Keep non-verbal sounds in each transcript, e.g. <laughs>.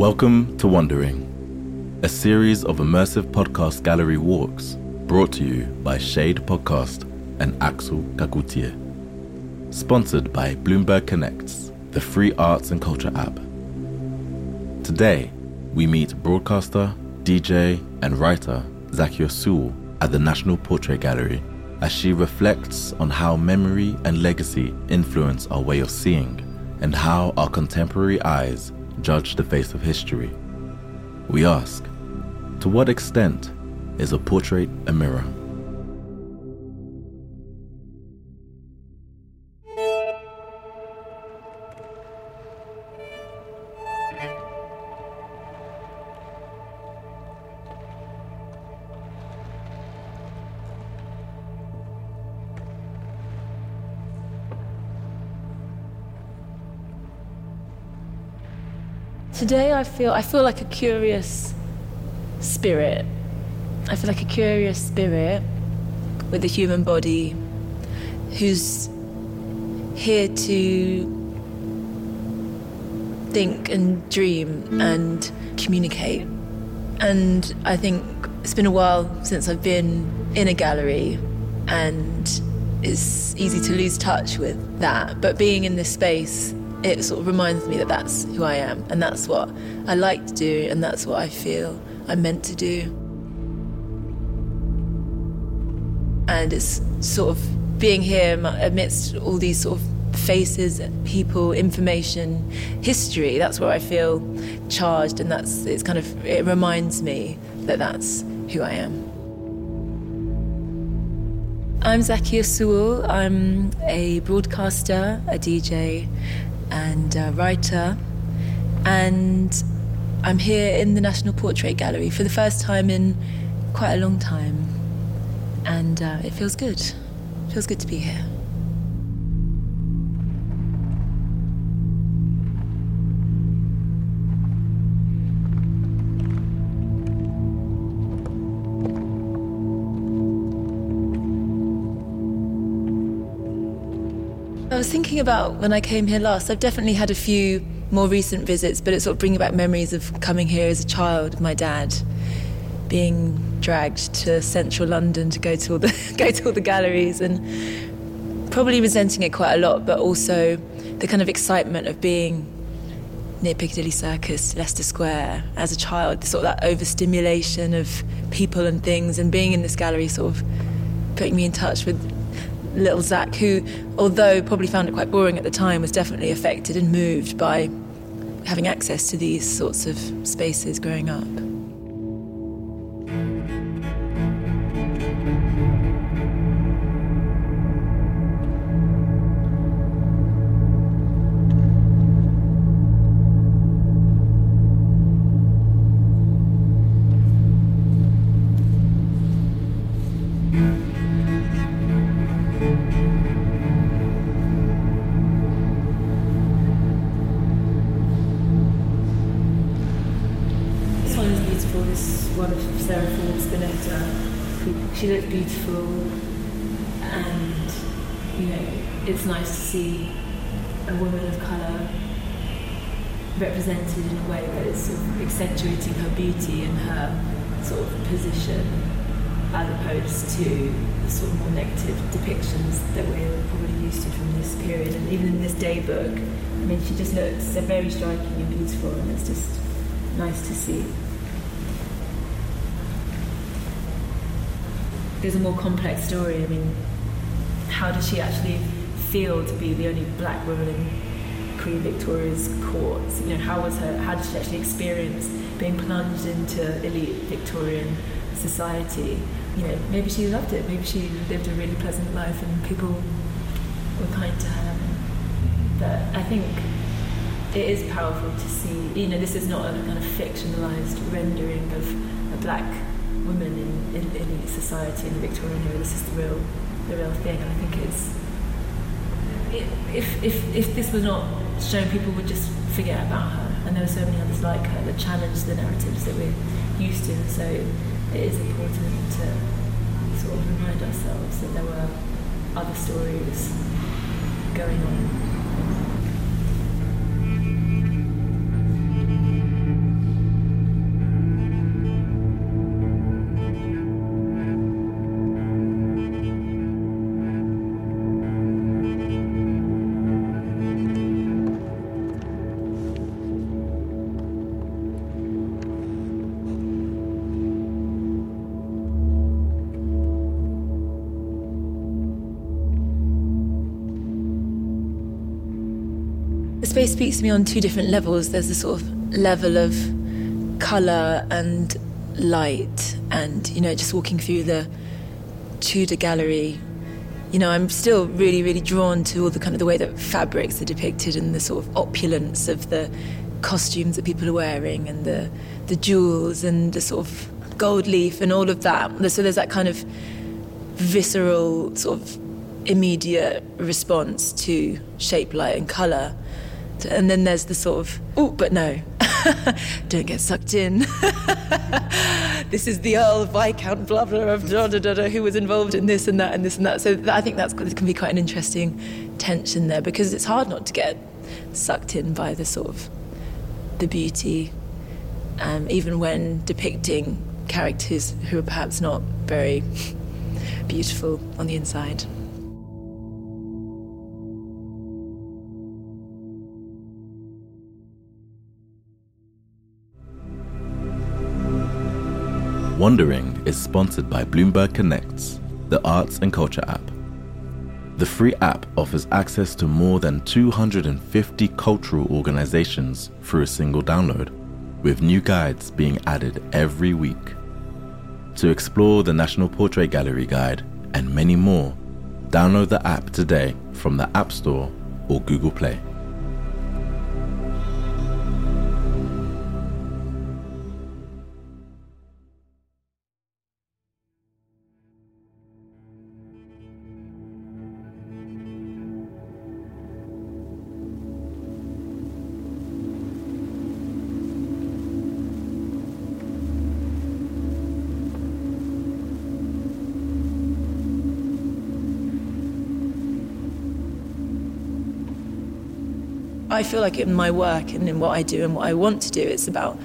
Welcome to Wandering, a series of immersive podcast gallery walks brought to you by Shade Podcast and Axel Kacoutié. Sponsored by Bloomberg Connects, the free arts and culture app. Today, we meet broadcaster, DJ, and writer Zakia Sewell at the National Portrait Gallery as she reflects on how memory and legacy influence our way of seeing and how our contemporary eyes judge the face of history. We ask, to what extent is a portrait a mirror? Today I feel I feel like a curious spirit. I feel like a curious spirit with a human body who's here to think and dream and communicate. And I think it's been a while since I've been in a gallery and it's easy to lose touch with that. But being in this space it sort of reminds me that that's who I am and that's what I like to do and that's what I feel I'm meant to do. And it's sort of being here amidst all these sort of faces, people, information, history. That's where I feel charged, and that's it's kind of it reminds me that that's who I am. I'm Zakia Sewell. I'm a broadcaster, a DJ, and writer. And I'm here in the National Portrait Gallery for the first time in quite a long time. And uh, it feels good. It feels good to be here. Was thinking about when I came here last, I've definitely had a few more recent visits, but it's sort of bringing back memories of coming here as a child my dad, being dragged to central London to go to all the <laughs> go to all the galleries and probably resenting it quite a lot, but also the kind of excitement of being near Piccadilly Circus, Leicester Square as a child, sort of that overstimulation of people and things and being in this gallery sort of putting me in touch with little Zach, who, although probably found it quite boring at the time, was definitely affected and moved by having access to these sorts of spaces growing up. Of colour represented in a way that is sort of accentuating her beauty and her sort of position, as opposed to the sort of more negative depictions that we're probably used to from this period. And even in this day book, I mean, she just looks very striking and beautiful, and it's just nice to see. there's a more complex story. I mean, how does she actually feel to be the only black woman in Queen Victoria's courts? You know, how was her? How did she actually experience being plunged into elite Victorian society? You know, maybe she loved it. Maybe she lived a really pleasant life, and people were kind to her. But I think it is powerful to see. You know, this is not a kind of fictionalized rendering of a black woman in, in, in society in the Victorian era. This is the real, the real thing. And I think it's if if if this was not shown, people would just forget about her. And there were so many others like her that challenged the narratives that we're used to. So it is important to sort of remind ourselves that there were other stories going on. Space speaks to me on two different levels. There's a sort of level of colour and light, and you know, just walking through the Tudor gallery. You know, I'm still really, really drawn to all the kind of the way that fabrics are depicted and the sort of opulence of the costumes that people are wearing and the the jewels and the sort of gold leaf and all of that. So there's that kind of visceral sort of immediate response to shape, light, and colour. And then there's the sort of, oh, but no, <laughs> don't get sucked in. <laughs> this is the Earl Viscount blah blah of da, who was involved in this and that and this and that. So I think that's can be quite an interesting tension there because it's hard not to get sucked in by the sort of the beauty, um, even when depicting characters who are perhaps not very <laughs> beautiful on the inside. Wandering is sponsored by Bloomberg Connects, the arts and culture app. The free app offers access to more than 250 cultural organizations through a single download, with new guides being added every week. To explore the National Portrait Gallery Guide and many more, download the app today from the App Store or Google Play. I feel like in my work and in what I do and what I want to do, it's about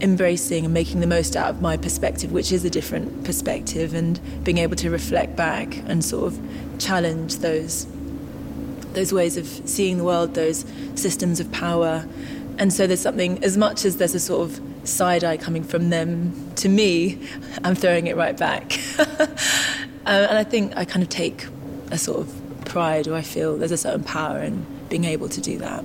embracing and making the most out of my perspective, which is a different perspective, and being able to reflect back and sort of challenge those those ways of seeing the world, those systems of power. And so there's something, as much as there's a sort of side eye coming from them to me, I'm throwing it right back. <laughs> uh, and I think I kind of take a sort of pride, or I feel there's a certain power in being able to do that.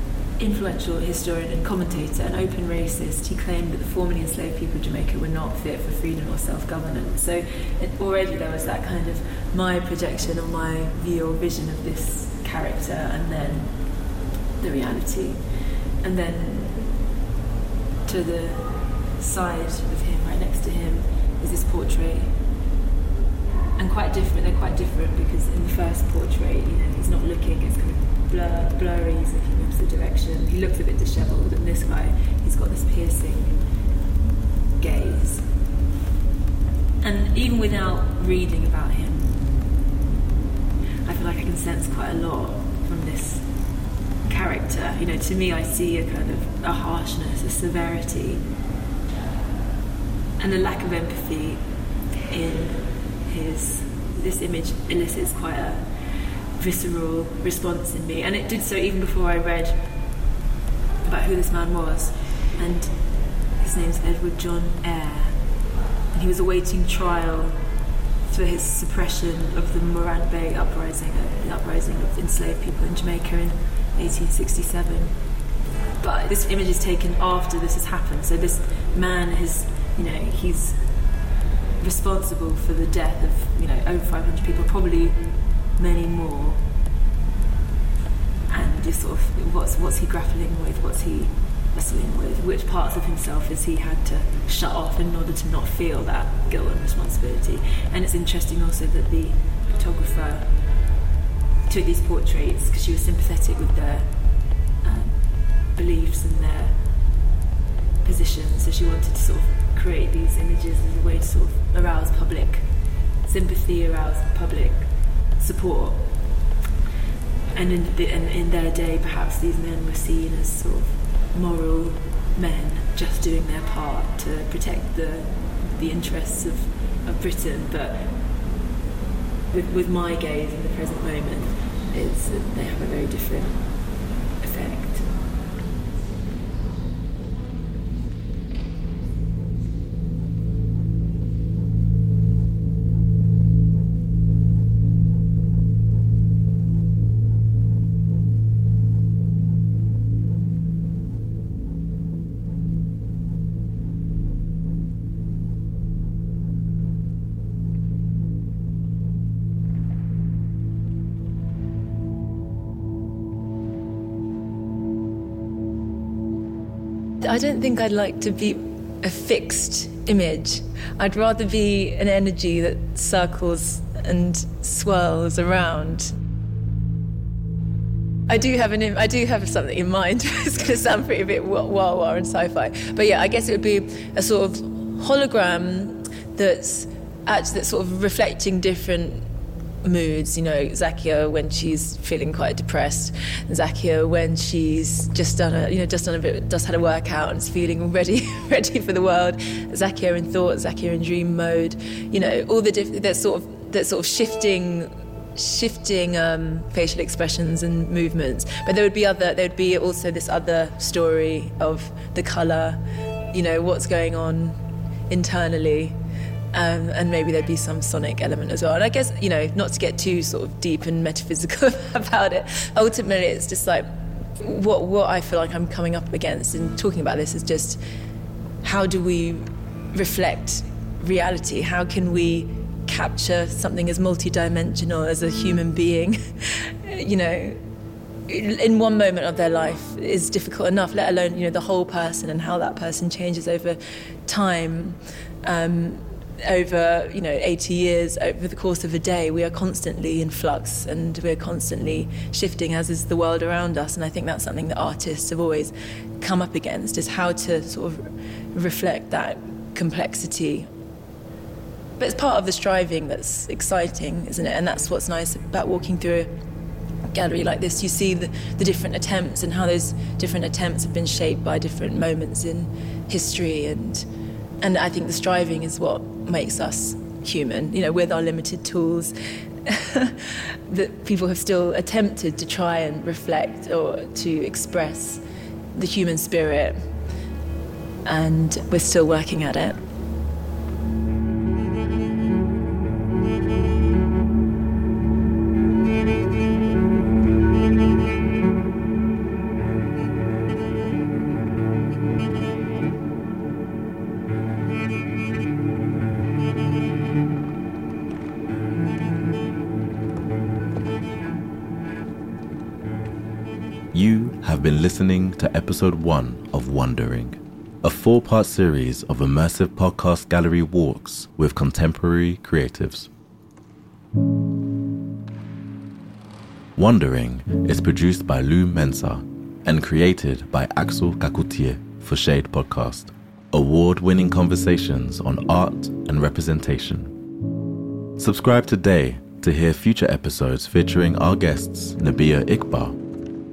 influential historian and commentator, an open racist, he claimed that the formerly enslaved people of Jamaica were not fit for freedom or self governance. So already there was that kind of my projection or my view or vision of this character, and then the reality. And then to the side of him, right next to him, is this portrait. And quite different, they're quite different because in the first portrait, blur, blurry, he's looking in opposite direction. He looks a bit dishevelled, and this guy, he's got this piercing gaze. And even without reading about him, I feel like I can sense quite a lot from this character. You know, to me, I see a kind of a harshness, a severity, and a lack of empathy in his. This image elicits quite a visceral response in me, and it did so even before I read about who this man was. And his name's Edward John Eyre, and he was awaiting trial for his suppression of the Morant Bay uprising, uh, the uprising of enslaved people in Jamaica in 1867. But this image is taken after this has happened. So this man is, you know, he's responsible for the death of, you know, over 500 people, probably many more. And just sort of what's what's he grappling with? What's he wrestling with? Which parts of himself has he had to shut off in order to not feel that guilt and responsibility? And it's interesting also that the photographer took these portraits because she was sympathetic with their um, beliefs and their positions. So she wanted to sort of create these images as a way to sort of arouse public sympathy, arouse public support. And in, the, and in their day, perhaps these men were seen as sort of moral men just doing their part to protect the the interests of, of Britain, but with, with my gaze in the present moment, it's, they have a very different I don't think I'd like to be a fixed image. I'd rather be an energy that circles and swirls around. I do have an I do have something in mind. <laughs> it's going to sound pretty a bit wah wah and sci-fi, but yeah, I guess it would be a sort of hologram that's actually that's sort of reflecting different moods. You know, Zakia when she's feeling quite depressed, Zakia when she's just done a you know just done a bit just had a workout and is feeling ready <laughs> ready for the world. Zakia in thought, Zakia in dream mode. You know, all the diff- that sort of that sort of shifting shifting um, facial expressions and movements. But there would be other there would be also this other story of the color. You know, what's going on internally um, and maybe there'd be some sonic element as well. And I guess, you know, not to get too sort of deep and metaphysical <laughs> about it, ultimately it's just like what, what I feel like I'm coming up against in talking about this is just how do we reflect reality? How can we capture something as multidimensional as a human being? <laughs> you know, in one moment of their life is difficult enough, let alone, you know, the whole person and how that person changes over time. Um, over you know 80 years over the course of a day we are constantly in flux and we're constantly shifting as is the world around us. And I think that's something that artists have always come up against is how to sort of reflect that complexity. But it's part of the striving that's exciting isn't it? And that's what's nice about walking through a gallery like this. You see the, the different attempts and how those different attempts have been shaped by different moments in history and and I think the striving is what makes us human, you know, with our limited tools. <laughs> that people have still attempted to try and reflect or to express the human spirit, and we're still working at it. Have been listening to episode one of Wandering, a four part series of immersive podcast gallery walks with contemporary creatives. Wandering is produced by Lou Mensah and created by Axel Kacoutié for Shade Podcast, award winning conversations on art and representation. Subscribe today to hear future episodes featuring our guests Nabihah Iqbal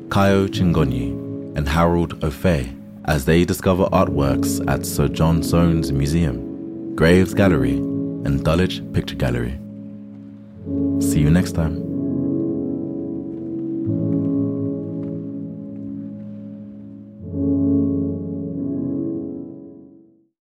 Kayo Chingonyi, and Harold Offeh as they discover artworks at Sir John Soane's Museum, Graves Gallery, and Dulwich Picture Gallery. See you next time.